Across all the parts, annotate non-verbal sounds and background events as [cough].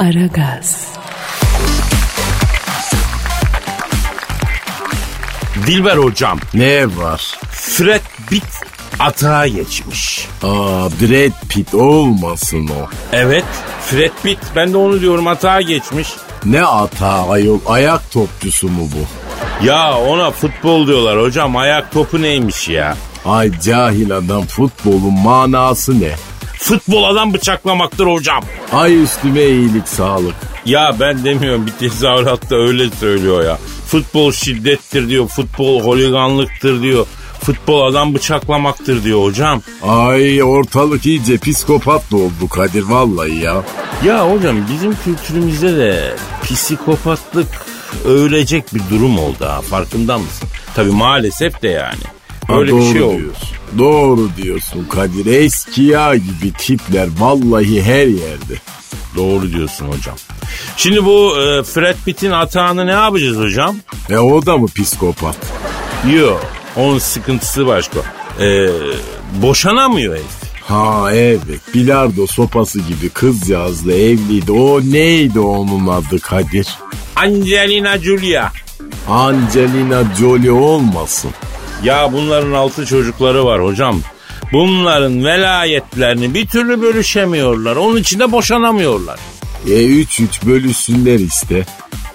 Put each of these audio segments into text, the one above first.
Aragaz, Dilber hocam. Ne var? Fred Pitt atağa geçmiş. Aa Brad Pitt olmasın o. Evet. Fred Pitt. Ben de onu diyorum atağa geçmiş. Ne ata ayol ayak topçusu mu bu? Ya ona futbol diyorlar hocam. Ayak topu neymiş ya? Ay cahil adam futbolun manası ne? Futbol adam bıçaklamaktır hocam. Ay üstüme iyilik sağlık. Ya ben demiyorum bir tezahüratta öyle söylüyor ya. Futbol şiddettir diyor. Futbol holiganlıktır diyor. Futbol adam bıçaklamaktır diyor hocam. Ay ortalık iyice psikopat oldu Kadir vallahi ya. Ya hocam bizim kültürümüzde de psikopatlık ölecek bir durum oldu ha farkında mısın? Tabi maalesef de yani. Ha, Öyle bir şey oldu. diyorsun. Doğru diyorsun Kadir. Eskiya gibi tipler vallahi her yerde. Doğru diyorsun hocam. Şimdi bu e, Fred Pitt'in atağını ne yapacağız hocam? E o da mı psikopat? Yok. Onun sıkıntısı başka. E, boşanamıyor herif. Ha evet bilardo sopası gibi kızcağızla evliydi. O neydi onun adı Kadir? Angelina Jolie. Angelina Jolie olmasın. Ya bunların altı çocukları var hocam. Bunların velayetlerini bir türlü bölüşemiyorlar. Onun için de boşanamıyorlar. E 3 3 bölüşsünler işte.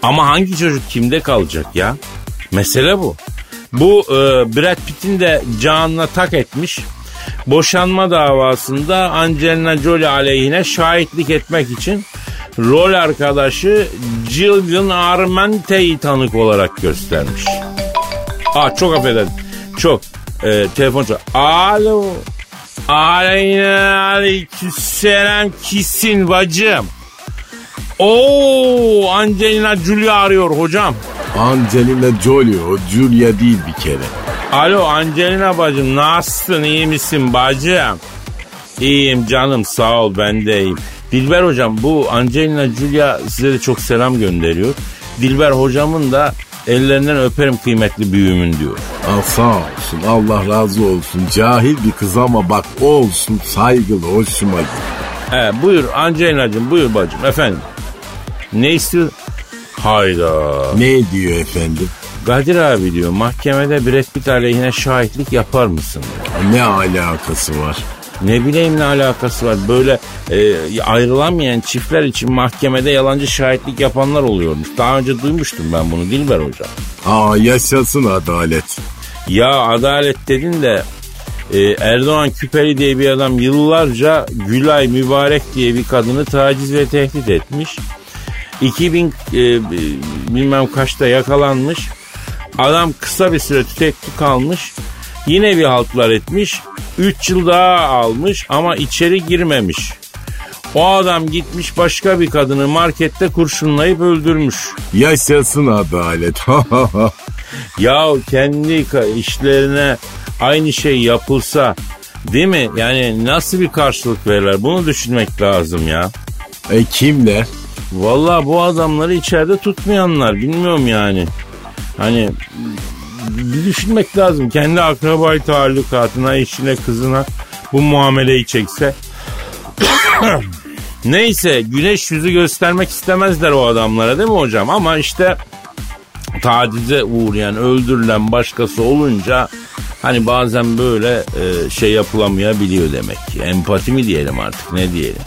Ama hangi çocuk kimde kalacak ya? Mesele bu. Bu e, Brad Pitt'in de canına tak etmiş. Boşanma davasında Angelina Jolie aleyhine şahitlik etmek için rol arkadaşı Gillian Armente'yi tanık olarak göstermiş. Aa çok affedersin. Çok. E, telefon çok. Alo. Aleyna aleykümselam kisin bacım. Oo Angelina Jolie arıyor hocam. Angelina Jolie o Julia değil bir kere. Alo Angelina bacım nasılsın iyi misin bacım? İyiyim canım sağ ol ben de iyiyim. Dilber hocam bu Angelina Julia size de çok selam gönderiyor. Dilber hocamın da ellerinden öperim kıymetli büyüğümün diyor. Al sağ olsun Allah razı olsun. Cahil bir kız ama bak olsun saygılı hoşuma gitti. He, buyur Angelina'cığım buyur bacım efendim. Ne istiyor? Hayda. Ne diyor efendim? Kadir abi diyor mahkemede Brad Pitt aleyhine şahitlik yapar mısın? Ne alakası var? Ne bileyim ne alakası var. Böyle e, ayrılamayan çiftler için mahkemede yalancı şahitlik yapanlar oluyormuş. Daha önce duymuştum ben bunu Dilber hocam. Aa yaşasın adalet. Ya adalet dedin de e, Erdoğan Küpeli diye bir adam yıllarca Gülay Mübarek diye bir kadını taciz ve tehdit etmiş. 2000 e, bilmem kaçta yakalanmış. Adam kısa bir süre tütekli kalmış. Yine bir haltlar etmiş. 3 yıl daha almış ama içeri girmemiş. O adam gitmiş başka bir kadını markette kurşunlayıp öldürmüş. Yaşasın adalet. [laughs] Ya kendi işlerine aynı şey yapılsa değil mi? Yani nasıl bir karşılık verirler? Bunu düşünmek lazım ya. e kimler? Vallahi bu adamları içeride tutmayanlar bilmiyorum yani. Hani bir düşünmek lazım. Kendi akrabayı talukatına, eşine, kızına bu muameleyi çekse. [coughs] Neyse güneş yüzü göstermek istemezler o adamlara değil mi hocam? Ama işte tacize uğrayan, öldürülen başkası olunca hani bazen böyle e, şey yapılamayabiliyor demek ki. Empati mi diyelim artık ne diyelim.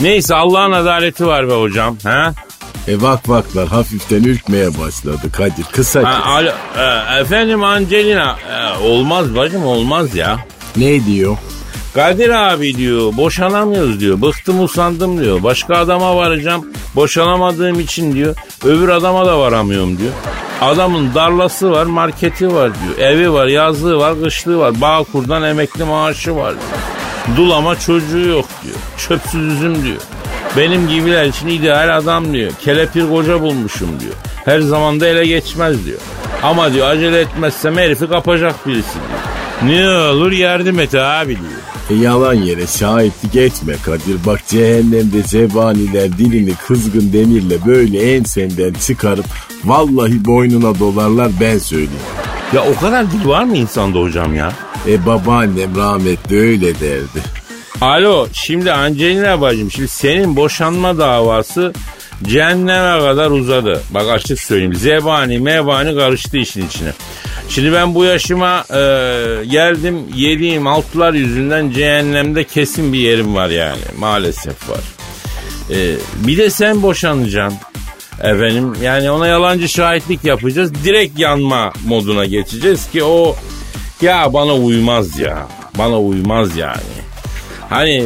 Neyse Allah'ın adaleti var be hocam. Ha? E bak baklar hafiften ürkmeye başladı Kadir. Kısa Ha, kes. alo, e, efendim Angelina e, olmaz bacım olmaz ya. Ne diyor? Kadir abi diyor boşanamıyoruz diyor. Bıktım usandım diyor. Başka adama varacağım. Boşanamadığım için diyor. Öbür adama da varamıyorum diyor. Adamın darlası var, marketi var diyor. Evi var, yazlığı var, kışlığı var. Bağkur'dan emekli maaşı var diyor. Dul ama çocuğu yok diyor. Çöpsüz üzüm diyor. Benim gibiler için ideal adam diyor. Kelepir koca bulmuşum diyor. Her zaman da ele geçmez diyor. Ama diyor acele etmezsem herifi kapacak birisi diyor. Ne olur yardım et abi diyor. E yalan yere şahitlik etme Kadir. Bak cehennemde zebaniler dilini kızgın demirle böyle ensenden çıkarıp vallahi boynuna dolarlar ben söyleyeyim. Ya o kadar dil var mı insanda hocam ya? E babaannem rahmetli öyle derdi. Alo şimdi Angelina bacım şimdi senin boşanma davası cehenneme kadar uzadı. Bak açık söyleyeyim zebani mebani karıştı işin içine. Şimdi ben bu yaşıma e, geldim yediğim altlar yüzünden cehennemde kesin bir yerim var yani maalesef var. E, bir de sen boşanacaksın. Efendim yani ona yalancı şahitlik yapacağız. Direkt yanma moduna geçeceğiz ki o ya bana uymaz ya. Bana uymaz yani. Hani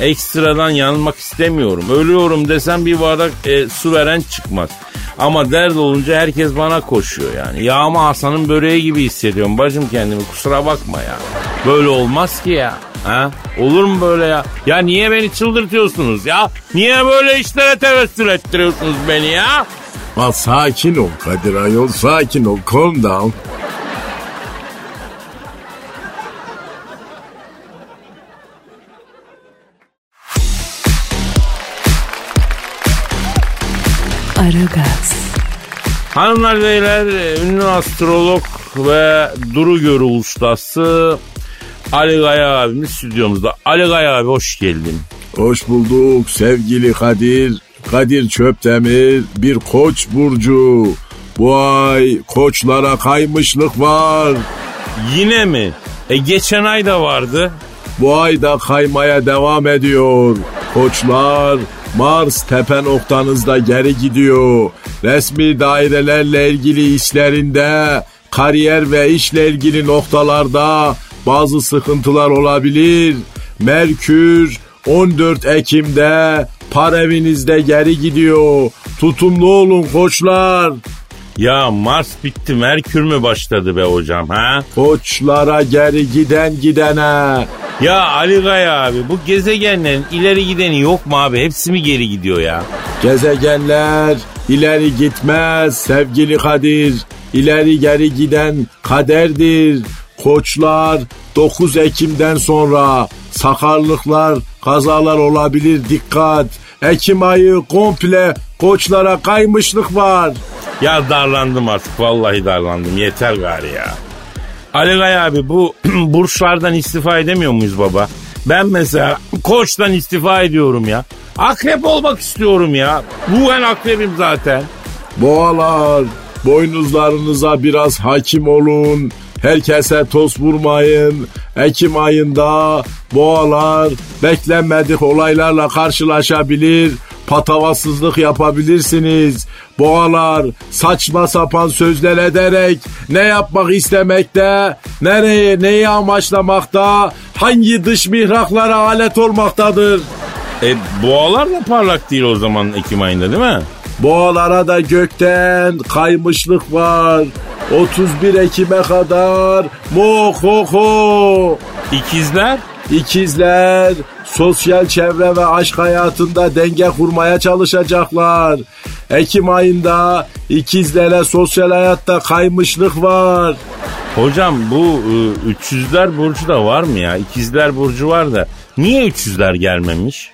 ekstradan yanmak istemiyorum. Ölüyorum desem bir bardak e, su veren çıkmaz. Ama dert olunca herkes bana koşuyor yani. Yağma Hasan'ın böreği gibi hissediyorum bacım kendimi kusura bakma ya. Böyle olmaz ki ya. Ha? Olur mu böyle ya? Ya niye beni çıldırtıyorsunuz ya? Niye böyle işlere tevessül ettiriyorsunuz beni ya? Ha, sakin ol Kadir Ayol sakin ol calm down. Hanımlar beyler ünlü astrolog ve duru görü ustası Ali Gaya abimiz stüdyomuzda. Ali Gaya abi hoş geldin. Hoş bulduk sevgili Kadir. Kadir Çöptemir bir koç burcu. Bu ay koçlara kaymışlık var. Yine mi? E geçen ay da vardı. Bu ay da kaymaya devam ediyor. Koçlar Mars tepe noktanızda geri gidiyor. Resmi dairelerle ilgili işlerinde, kariyer ve işle ilgili noktalarda bazı sıkıntılar olabilir. Merkür 14 Ekim'de par evinizde geri gidiyor. Tutumlu olun koçlar. Ya Mars bitti Merkür mü başladı be hocam ha? Koçlara geri giden gidene. Ya Ali Gaya abi bu gezegenlerin ileri gideni yok mu abi? Hepsi mi geri gidiyor ya? Gezegenler ileri gitmez sevgili Kadir. İleri geri giden kaderdir. Koçlar 9 Ekim'den sonra sakarlıklar, kazalar olabilir dikkat. Ekim ayı komple koçlara kaymışlık var. Ya darlandım artık vallahi darlandım yeter gari ya. Ali Gaya abi bu [clears throat] burçlardan istifa edemiyor muyuz baba? Ben mesela koçtan istifa ediyorum ya. Akrep olmak istiyorum ya. Ruhen akrebim zaten. Boğalar boynuzlarınıza biraz hakim olun. Herkese toz vurmayın. Ekim ayında boğalar beklenmedik olaylarla karşılaşabilir. Patavatsızlık yapabilirsiniz. Boğalar saçma sapan sözler ederek ne yapmak istemekte, nereye, neyi amaçlamakta, hangi dış mihraklara alet olmaktadır. E boğalar da parlak değil o zaman Ekim ayında değil mi? Boğalara da gökten kaymışlık var. 31 Ekim'e kadar mokoko. İkizler? İkizler sosyal çevre ve aşk hayatında denge kurmaya çalışacaklar. Ekim ayında ikizlere sosyal hayatta kaymışlık var. Hocam bu e, 300'ler burcu da var mı ya? İkizler burcu var da niye 300'ler gelmemiş?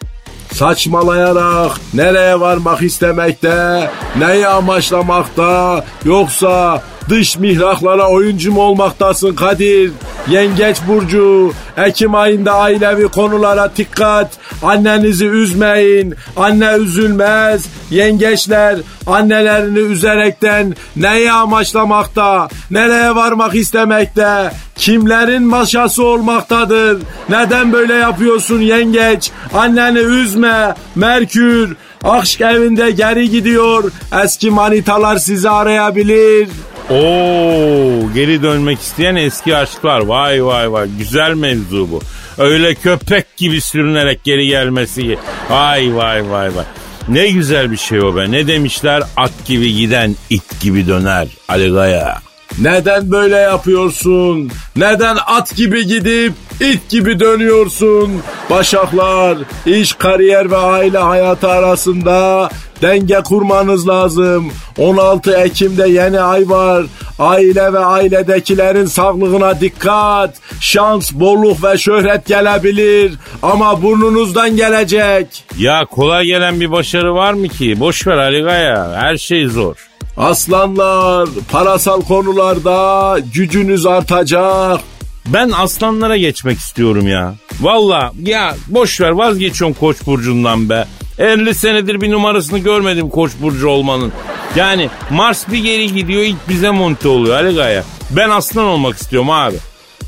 Saçmalayarak nereye varmak istemekte, neyi amaçlamakta, yoksa dış mihraklara oyuncu mu olmaktasın Kadir? Yengeç Burcu, Ekim ayında ailevi konulara dikkat, annenizi üzmeyin, anne üzülmez, yengeçler annelerini üzerekten neyi amaçlamakta, nereye varmak istemekte, kimlerin maşası olmaktadır, neden böyle yapıyorsun yengeç, anneni üzme, Merkür, aşk evinde geri gidiyor, eski manitalar sizi arayabilir. Oo geri dönmek isteyen eski aşklar. Vay vay vay güzel mevzu bu. Öyle köpek gibi sürünerek geri gelmesi. Vay vay vay vay. Ne güzel bir şey o be. Ne demişler? At gibi giden it gibi döner. Ali Gaya. Neden böyle yapıyorsun? Neden at gibi gidip it gibi dönüyorsun? Başaklar, iş, kariyer ve aile hayatı arasında denge kurmanız lazım. 16 Ekim'de yeni ay var. Aile ve ailedekilerin sağlığına dikkat. Şans, bolluk ve şöhret gelebilir ama burnunuzdan gelecek. Ya kolay gelen bir başarı var mı ki? Boş ver Ali Gaya. Her şey zor. Aslanlar, parasal konularda gücünüz artacak. Ben aslanlara geçmek istiyorum ya. Valla ya boş ver vazgeçiyorum Koç burcundan be. 50 senedir bir numarasını görmedim Koç burcu olmanın. Yani Mars bir geri gidiyor ilk bize monte oluyor Ali Gaya. Ben aslan olmak istiyorum abi.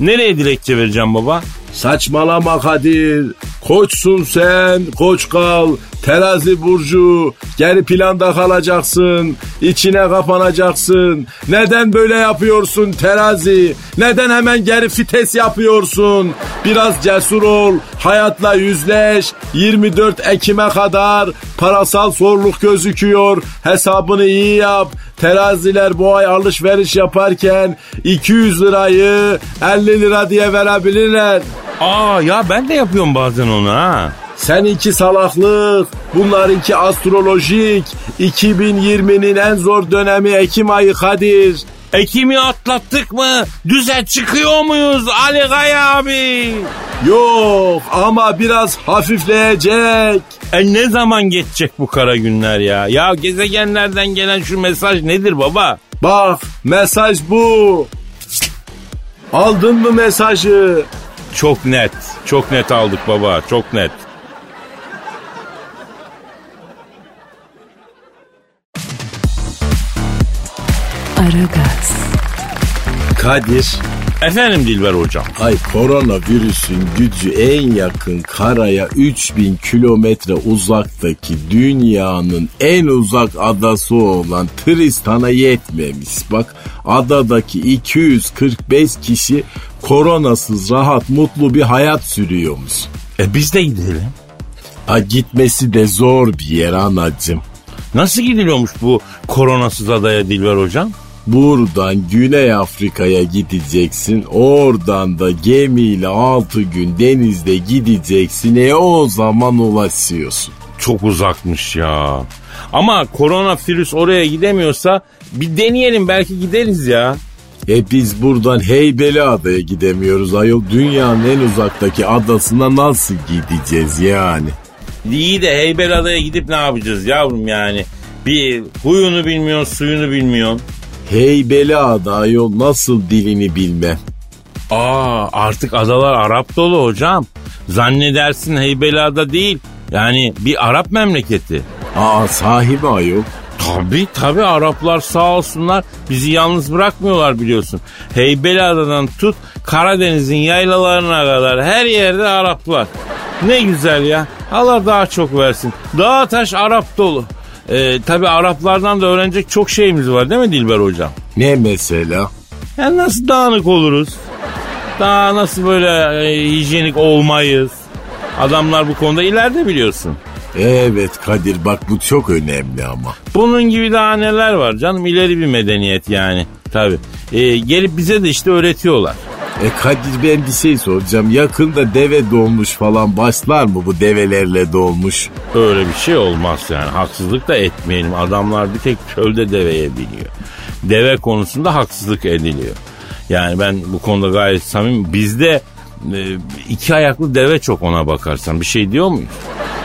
Nereye dilekçe vereceğim baba? Saçmalama Kadir. Koçsun sen, koç kal. Terazi burcu, geri planda kalacaksın, içine kapanacaksın. Neden böyle yapıyorsun terazi? Neden hemen geri fites yapıyorsun? Biraz cesur ol, hayatla yüzleş. 24 Ekim'e kadar parasal zorluk gözüküyor. Hesabını iyi yap. Teraziler bu ay alışveriş yaparken 200 lirayı 50 lira diye verebilirler. Aa ya ben de yapıyorum bazen onu ha. Seninki salaklık, bunlarınki astrolojik. 2020'nin en zor dönemi Ekim ayı Kadir. Ekim'i atlattık mı? Düze çıkıyor muyuz Ali Gaya abi? Yok ama biraz hafifleyecek. E ne zaman geçecek bu kara günler ya? Ya gezegenlerden gelen şu mesaj nedir baba? Bak mesaj bu. Aldın mı mesajı? Çok net. Çok net aldık baba. Çok net. Kadir. Efendim Dilber hocam. Ay koronavirüsün gücü en yakın karaya 3000 kilometre uzaktaki dünyanın en uzak adası olan Tristan'a yetmemiş. Bak adadaki 245 kişi koronasız rahat mutlu bir hayat sürüyormuş. E biz de gidelim. Ha gitmesi de zor bir yer anacım. Nasıl gidiliyormuş bu koronasız adaya Dilber hocam? Buradan Güney Afrika'ya gideceksin. Oradan da gemiyle 6 gün denizde gideceksin. E o zaman ulaşıyorsun. Çok uzakmış ya. Ama koronavirüs oraya gidemiyorsa bir deneyelim belki gideriz ya. E biz buradan Heybeliada'ya gidemiyoruz ayol. Dünyanın en uzaktaki adasına nasıl gideceğiz yani? İyi de Heybeliada'ya gidip ne yapacağız yavrum yani? Bir huyunu bilmiyorsun, suyunu bilmiyorsun. Heybeliada ayol nasıl dilini bilmem. Aa artık adalar Arap dolu hocam. Zannedersin Heybeliada değil. Yani bir Arap memleketi. Aa sahibi ayol. Tabi tabi Araplar sağ olsunlar bizi yalnız bırakmıyorlar biliyorsun. Heybeliada'dan tut Karadeniz'in yaylalarına kadar her yerde Araplar. Ne güzel ya. Allah daha çok versin. Dağ taş Arap dolu. Ee, tabi Araplardan da öğrenecek çok şeyimiz var değil mi Dilber hocam? Ne mesela? Ya nasıl dağınık oluruz? Daha nasıl böyle e, hijyenik olmayız? Adamlar bu konuda ileride biliyorsun. Evet Kadir bak bu çok önemli ama. Bunun gibi daha neler var canım ileri bir medeniyet yani. Tabi. Ee, gelip bize de işte öğretiyorlar. E Kadir ben bir şey soracağım. Yakında deve doğmuş falan başlar mı bu develerle doğmuş? Öyle bir şey olmaz yani. Haksızlık da etmeyelim. Adamlar bir tek çölde deveye biniyor. Deve konusunda haksızlık ediliyor. Yani ben bu konuda gayet samimi. Bizde e, iki ayaklı deve çok ona bakarsan. Bir şey diyor muyuz?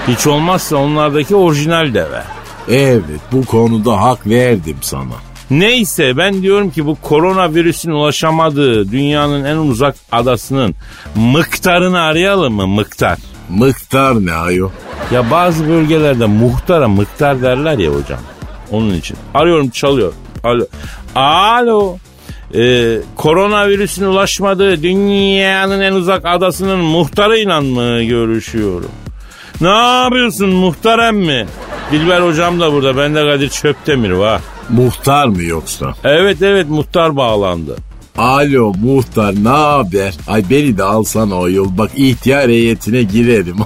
Hiç olmazsa onlardaki orijinal deve. Evet bu konuda hak verdim sana. Neyse ben diyorum ki bu koronavirüsün ulaşamadığı dünyanın en uzak adasının mıktarını arayalım mı mıktar? Mıktar ne ayo? Ya bazı bölgelerde muhtara mıktar derler ya hocam. Onun için. Arıyorum çalıyor. Alo. Alo. Ee, koronavirüsün ulaşmadığı dünyanın en uzak adasının muhtarıyla mı görüşüyorum? Ne yapıyorsun muhterem mi? Dilber hocam da burada. Ben de Kadir Çöptemir var. Muhtar mı yoksa? Evet evet muhtar bağlandı. Alo muhtar ne haber? Ay beni de alsana o yol. Bak ihtiyar heyetine girerim.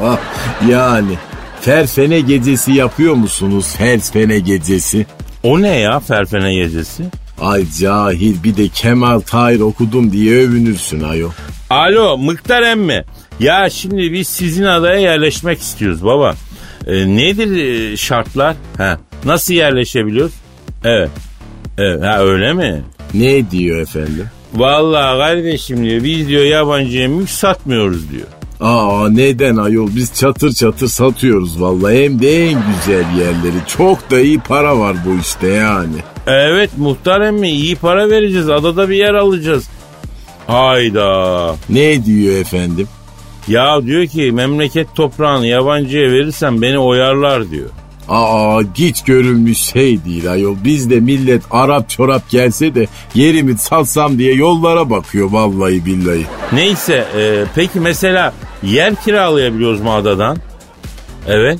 [laughs] yani ferfene gecesi yapıyor musunuz? Ferfene gecesi. O ne ya Ferfene gecesi? Ay cahil bir de Kemal Tahir okudum diye övünürsün ayo. Alo Mıktar emmi. Ya şimdi biz sizin adaya yerleşmek istiyoruz baba. Ee, nedir e, şartlar? Ha, nasıl yerleşebiliyoruz? Evet. Evet ha öyle mi? Ne diyor efendim? Vallahi kardeşim diyor biz diyor yabancıya mülk satmıyoruz diyor. Aa neden ayol biz çatır çatır satıyoruz vallahi hem de en güzel yerleri. Çok da iyi para var bu işte yani. Evet muhtar emmi iyi para vereceğiz adada bir yer alacağız. Hayda. Ne diyor efendim? Ya diyor ki memleket toprağını yabancıya verirsen beni oyarlar diyor. Aa git görülmüş şey değil ayol. Bizde millet Arap çorap gelse de yerimi salsam diye yollara bakıyor vallahi billahi. Neyse e, peki mesela yer kiralayabiliyoruz mu adadan? Evet.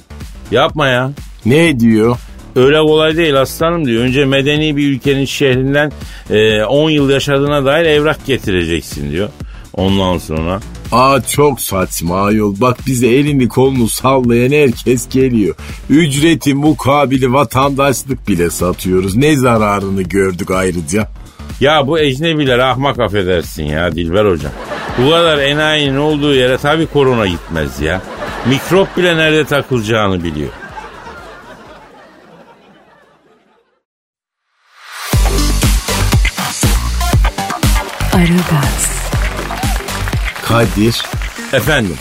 Yapma ya. Ne diyor? Öyle kolay değil aslanım diyor. Önce medeni bir ülkenin şehrinden e, 10 yıl yaşadığına dair evrak getireceksin diyor. Ondan sonra Aa çok saçma ayol. Bak bize elini kolunu sallayan herkes geliyor. Ücreti mukabili vatandaşlık bile satıyoruz. Ne zararını gördük ayrıca. Ya bu ecnebiler ahmak affedersin ya Dilber hocam. Bu kadar enayinin olduğu yere tabii korona gitmez ya. Mikrop bile nerede takılacağını biliyor. Kadir. Efendim.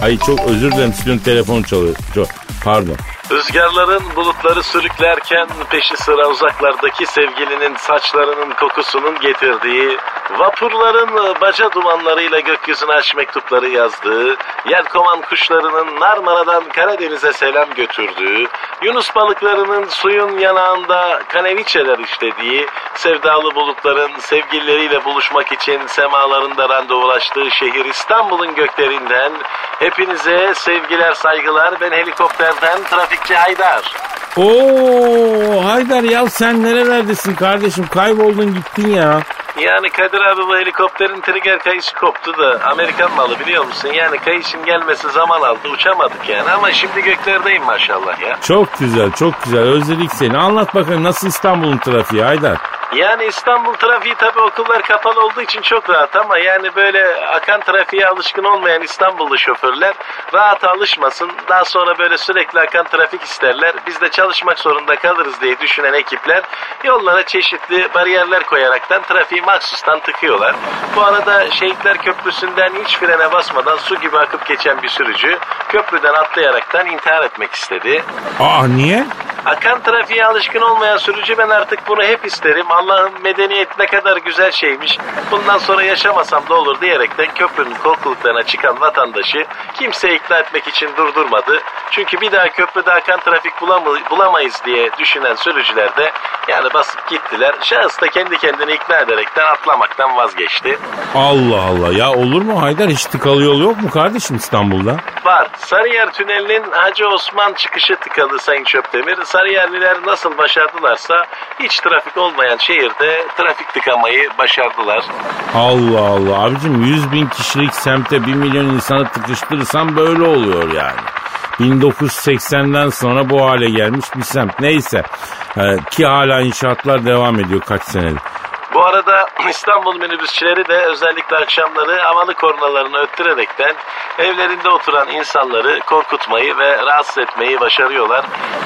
Ay çok özür dilerim stüdyonun telefonu çalıyor. Çok, pardon. Rüzgarların bulutları sürüklerken peşi sıra uzaklardaki sevgilinin saçlarının kokusunun getirdiği, vapurların baca dumanlarıyla gökyüzüne aç mektupları yazdığı, yelkovan kuşlarının Marmara'dan Karadeniz'e selam götürdüğü, Yunus balıklarının suyun yanağında kaneviçeler işlediği, sevdalı bulutların sevgilileriyle buluşmak için semalarında randevulaştığı şehir İstanbul'un göklerinden hepinize sevgiler saygılar. Ben helikopterden trafikçi Haydar. Oo Haydar ya sen nerelerdesin kardeşim? Kayboldun gittin ya. Yani Kadir abi bu helikopterin trigger kayışı koptu da Amerikan malı biliyor musun? Yani kayışın gelmesi zaman aldı uçamadık yani ama şimdi göklerdeyim maşallah ya. Çok güzel çok güzel özledik seni. Anlat bakalım nasıl İstanbul'un trafiği Haydar? Yani İstanbul trafiği tabii okullar kapalı olduğu için çok rahat ama yani böyle akan trafiğe alışkın olmayan İstanbullu şoförler rahat alışmasın. Daha sonra böyle sürekli akan trafik isterler. Biz de çalışmak zorunda kalırız diye düşünen ekipler yollara çeşitli bariyerler koyaraktan trafiği mahsustan tıkıyorlar. Bu arada Şehitler Köprüsü'nden hiç frene basmadan su gibi akıp geçen bir sürücü köprüden atlayaraktan intihar etmek istedi. Aa niye? Akan trafiğe alışkın olmayan sürücü ben artık bunu hep isterim. Allah'ın medeniyet ne kadar güzel şeymiş. Bundan sonra yaşamasam da olur diyerekten köprünün korkuluklarına çıkan vatandaşı kimse ikna etmek için durdurmadı. Çünkü bir daha köprüde akan trafik bulamayız diye düşünen sürücüler de yani basıp gittiler. Şahıs da kendi kendini ikna ederekten atlamaktan vazgeçti. Allah Allah ya olur mu Haydar hiç tıkalı yol yok mu kardeşim İstanbul'da? Var. Sarıyer Tüneli'nin Hacı Osman çıkışı tıkalı Sayın Çöptemir. Sarıyerliler nasıl başardılarsa hiç trafik olmayan şehirde trafik tıkamayı başardılar. Allah Allah abicim 100 bin kişilik semte 1 milyon insanı tıkıştırırsan böyle oluyor yani. 1980'den sonra bu hale gelmiş bir semt. Neyse Ee, ki hala inşaatlar devam ediyor kaç senedir. Bu arada İstanbul minibüsçileri de özellikle akşamları havalı kornalarını öttürerekten evlerinde oturan insanları korkutmayı ve rahatsız etmeyi başarıyorlar.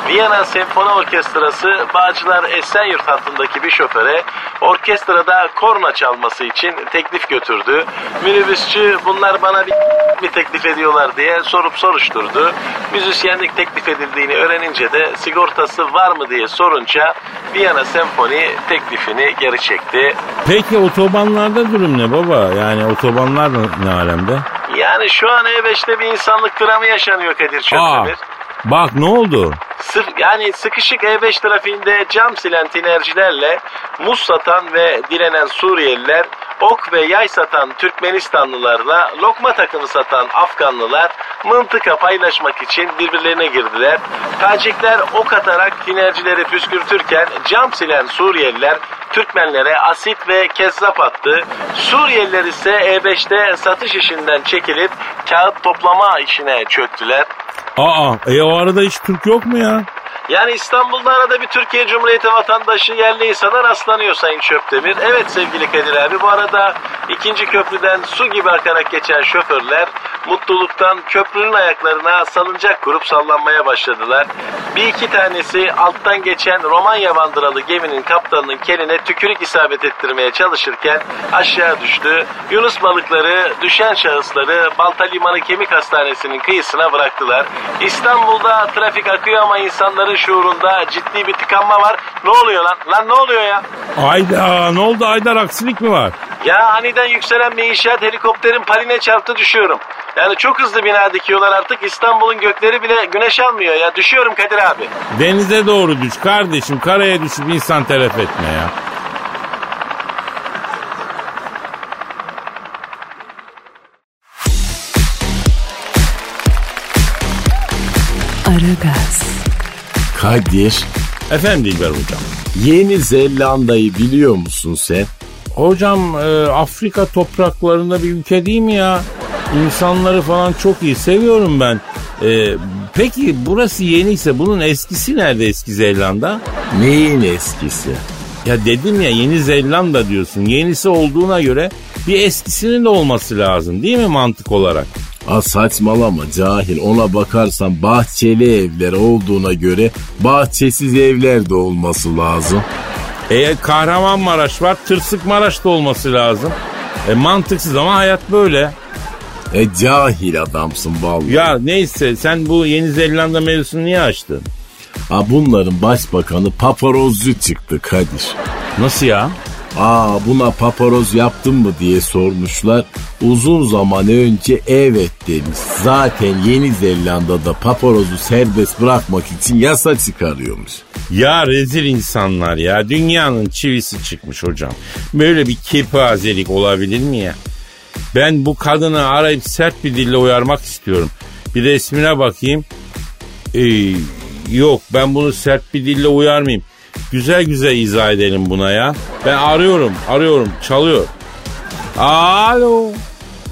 Viyana Senfoni Orkestrası Bağcılar Esenyurt hattındaki bir şoföre orkestrada korna çalması için teklif götürdü. Minibüsçü bunlar bana bir [laughs] mi teklif ediyorlar diye sorup soruşturdu. Müzisyenlik teklif edildiğini öğrenince de sigortası var mı diye sorunca Viyana Senfoni teklifini geri çekti. Peki otobanlarda durum ne baba? Yani otobanlar ne alemde? Yani şu an E5'te bir insanlık dramı yaşanıyor Kadir Aa, Çöptemir. bak ne oldu? Sırf yani sıkışık E5 trafiğinde cam silen tinercilerle muz satan ve direnen Suriyeliler, ok ve yay satan Türkmenistanlılarla lokma takımı satan Afganlılar mıntıka paylaşmak için birbirlerine girdiler. Tacikler ok atarak tinercileri püskürtürken cam silen Suriyeliler Türkmenlere asit ve kezzap attı. Suriyeliler ise E5'te satış işinden çekilip kağıt toplama işine çöktüler. Aa e o arada hiç Türk yok mu ya? Yani İstanbul'da arada bir Türkiye Cumhuriyeti vatandaşı yerli insana rastlanıyor Sayın Çöptemir. Evet sevgili Kadir abi bu arada ikinci köprüden su gibi akarak geçen şoförler mutluluktan köprünün ayaklarına salıncak kurup sallanmaya başladılar. Bir iki tanesi alttan geçen Romanya bandıralı geminin kaptanının keline tükürük isabet ettirmeye çalışırken aşağı düştü. Yunus balıkları düşen şahısları Balta Limanı Kemik Hastanesi'nin kıyısına bıraktılar. İstanbul'da trafik akıyor ama insanların şuurunda ciddi bir tıkanma var. Ne oluyor lan? Lan ne oluyor ya? Ayda ne oldu Aydar aksilik mi var? Ya aniden yükselen bir inşaat helikopterin paline çarptı düşüyorum. Yani çok hızlı bina dikiyorlar artık İstanbul'un gökleri bile güneş almıyor ya. Düşüyorum Kadir abi. Denize doğru düş kardeşim. Karaya düşüp insan telef etme ya. Aragaz, Kadir, Efendim Dilber hocam. Yeni Zelanda'yı biliyor musun sen? Hocam e, Afrika topraklarında bir ülke değil mi ya? İnsanları falan çok iyi seviyorum ben. E, peki burası yeniyse bunun eskisi nerede eski Zelanda? Neyin eskisi? Ya dedim ya Yeni Zelanda diyorsun. Yenisi olduğuna göre bir eskisinin de olması lazım değil mi mantık olarak? A saçmalama cahil ona bakarsan bahçeli evler olduğuna göre bahçesiz evler de olması lazım. E Kahramanmaraş var, Tırsık Maraş da olması lazım. E mantıksız ama hayat böyle. E cahil adamsın vallahi. Ya neyse sen bu Yeni Zelanda mevzusunu niye açtın? Ha bunların başbakanı paparozcu çıktı Kadir. Nasıl ya? Aa buna paparoz yaptın mı diye sormuşlar. Uzun zaman önce evet demiş. Zaten Yeni Zelanda'da paparozu serbest bırakmak için yasa çıkarıyormuş. Ya rezil insanlar ya. Dünyanın çivisi çıkmış hocam. Böyle bir kepazelik olabilir mi ya? Ben bu kadını arayıp sert bir dille uyarmak istiyorum. Bir resmine bakayım. Ee, yok ben bunu sert bir dille uyarmayayım. Güzel güzel izah edelim buna ya. Ben arıyorum, arıyorum, çalıyor. Alo.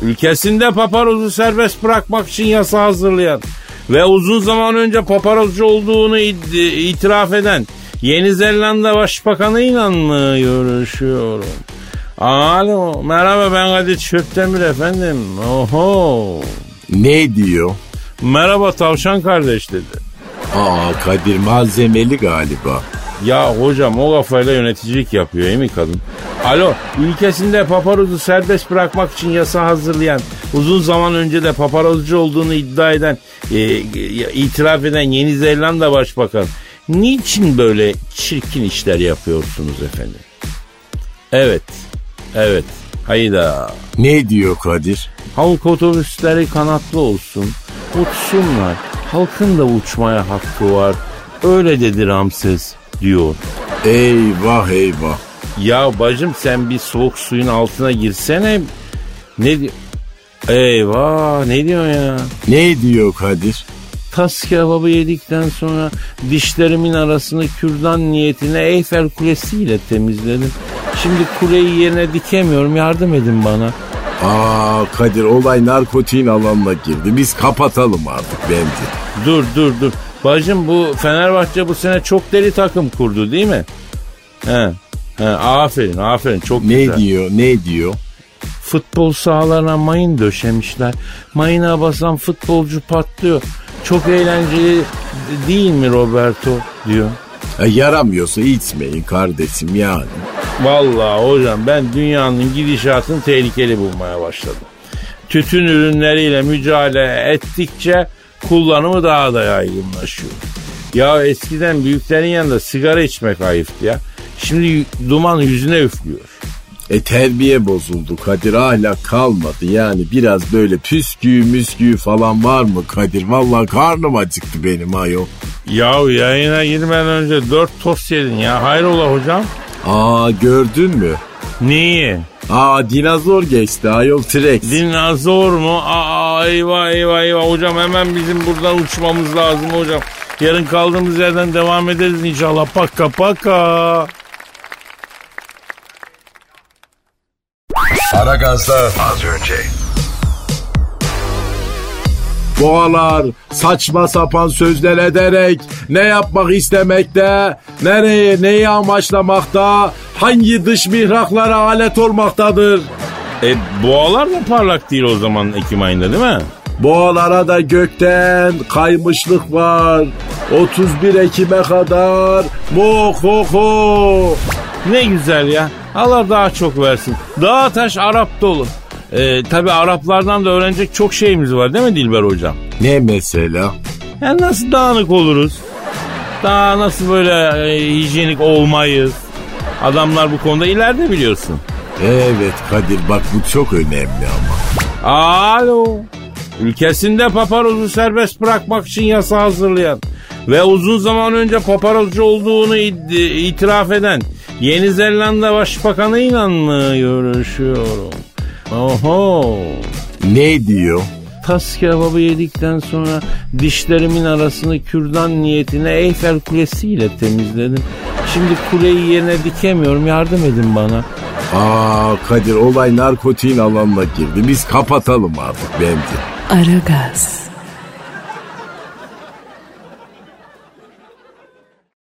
Ülkesinde paparozu serbest bırakmak için yasa hazırlayan ve uzun zaman önce paparozcu olduğunu itiraf eden Yeni Zelanda Başbakanı'yla mı görüşüyorum? Alo, merhaba ben Kadir Çöptemir efendim. Oho. Ne diyor? Merhaba tavşan kardeş dedi. Aa Kadir malzemeli galiba. Ya hocam o kafayla yöneticilik yapıyor değil mi kadın? Alo ülkesinde paparozu serbest bırakmak için yasa hazırlayan uzun zaman önce de paparozcu olduğunu iddia eden e, e, itiraf eden Yeni Zelanda Başbakan niçin böyle çirkin işler yapıyorsunuz efendim? Evet evet hayda Ne diyor Kadir? halk otobüsleri kanatlı olsun uçsunlar halkın da uçmaya hakkı var öyle dedi Ramses diyor. Eyvah eyvah. Ya bacım sen bir soğuk suyun altına girsene. Ne di- Eyvah ne diyor ya? Ne diyor Kadir? Tas kebabı yedikten sonra dişlerimin arasını kürdan niyetine Eyfel Kulesi ile temizledim. Şimdi kuleyi yerine dikemiyorum yardım edin bana. Aa Kadir olay narkotiğin alanına girdi. Biz kapatalım artık bence. Dur dur dur. Bacım bu Fenerbahçe bu sene çok deli takım kurdu değil mi? He. He, aferin aferin çok Ne güzel. diyor ne diyor? Futbol sahalarına mayın döşemişler. Mayına basan futbolcu patlıyor. Çok eğlenceli değil mi Roberto diyor. E, yaramıyorsa içmeyin kardeşim yani. Vallahi hocam ben dünyanın gidişatını tehlikeli bulmaya başladım. Tütün ürünleriyle mücadele ettikçe kullanımı daha da yaygınlaşıyor. Ya eskiden büyüklerin yanında sigara içmek ayıptı ya. Şimdi duman yüzüne üflüyor. E terbiye bozuldu Kadir ahlak kalmadı yani biraz böyle püskü müskü falan var mı Kadir? Vallahi karnım acıktı benim ayol. Ya yayına girmeden önce dört tost yedin ya. Hayrola hocam? Aa gördün mü? Neyi? Aa dinozor geçti ayol T-Rex. Dinozor mu? Aa eyvah eyvah eyvah hocam hemen bizim buradan uçmamız lazım hocam. Yarın kaldığımız yerden devam ederiz inşallah. Paka paka. Aragaz'da az önce. Boğalar saçma sapan sözler ederek ne yapmak istemekte, nereye neyi amaçlamakta, hangi dış mihraklara alet olmaktadır. E boğalar da parlak değil o zaman Ekim ayında değil mi? Boğalara da gökten kaymışlık var. 31 Ekim'e kadar mokoko. Ne güzel ya. Allah daha çok versin. Dağ taş Arap dolu. E, Tabi Araplardan da öğrenecek çok şeyimiz var değil mi Dilber hocam? Ne mesela? Yani nasıl dağınık oluruz? Daha nasıl böyle e, hijyenik olmayız? Adamlar bu konuda ileride biliyorsun. Evet Kadir bak bu çok önemli ama. Alo. Ülkesinde paparozu serbest bırakmak için yasa hazırlayan ve uzun zaman önce paparozcu olduğunu itiraf eden Yeni Zelanda Başbakanı mı görüşüyorum? Oho. Ne diyor? Tas kebabı yedikten sonra dişlerimin arasını kürdan niyetine Eyfel Kulesi ile temizledim. Şimdi kuleyi yerine dikemiyorum yardım edin bana. Aa Kadir olay narkotiğin alanına girdi. Biz kapatalım artık bence. Aragaz.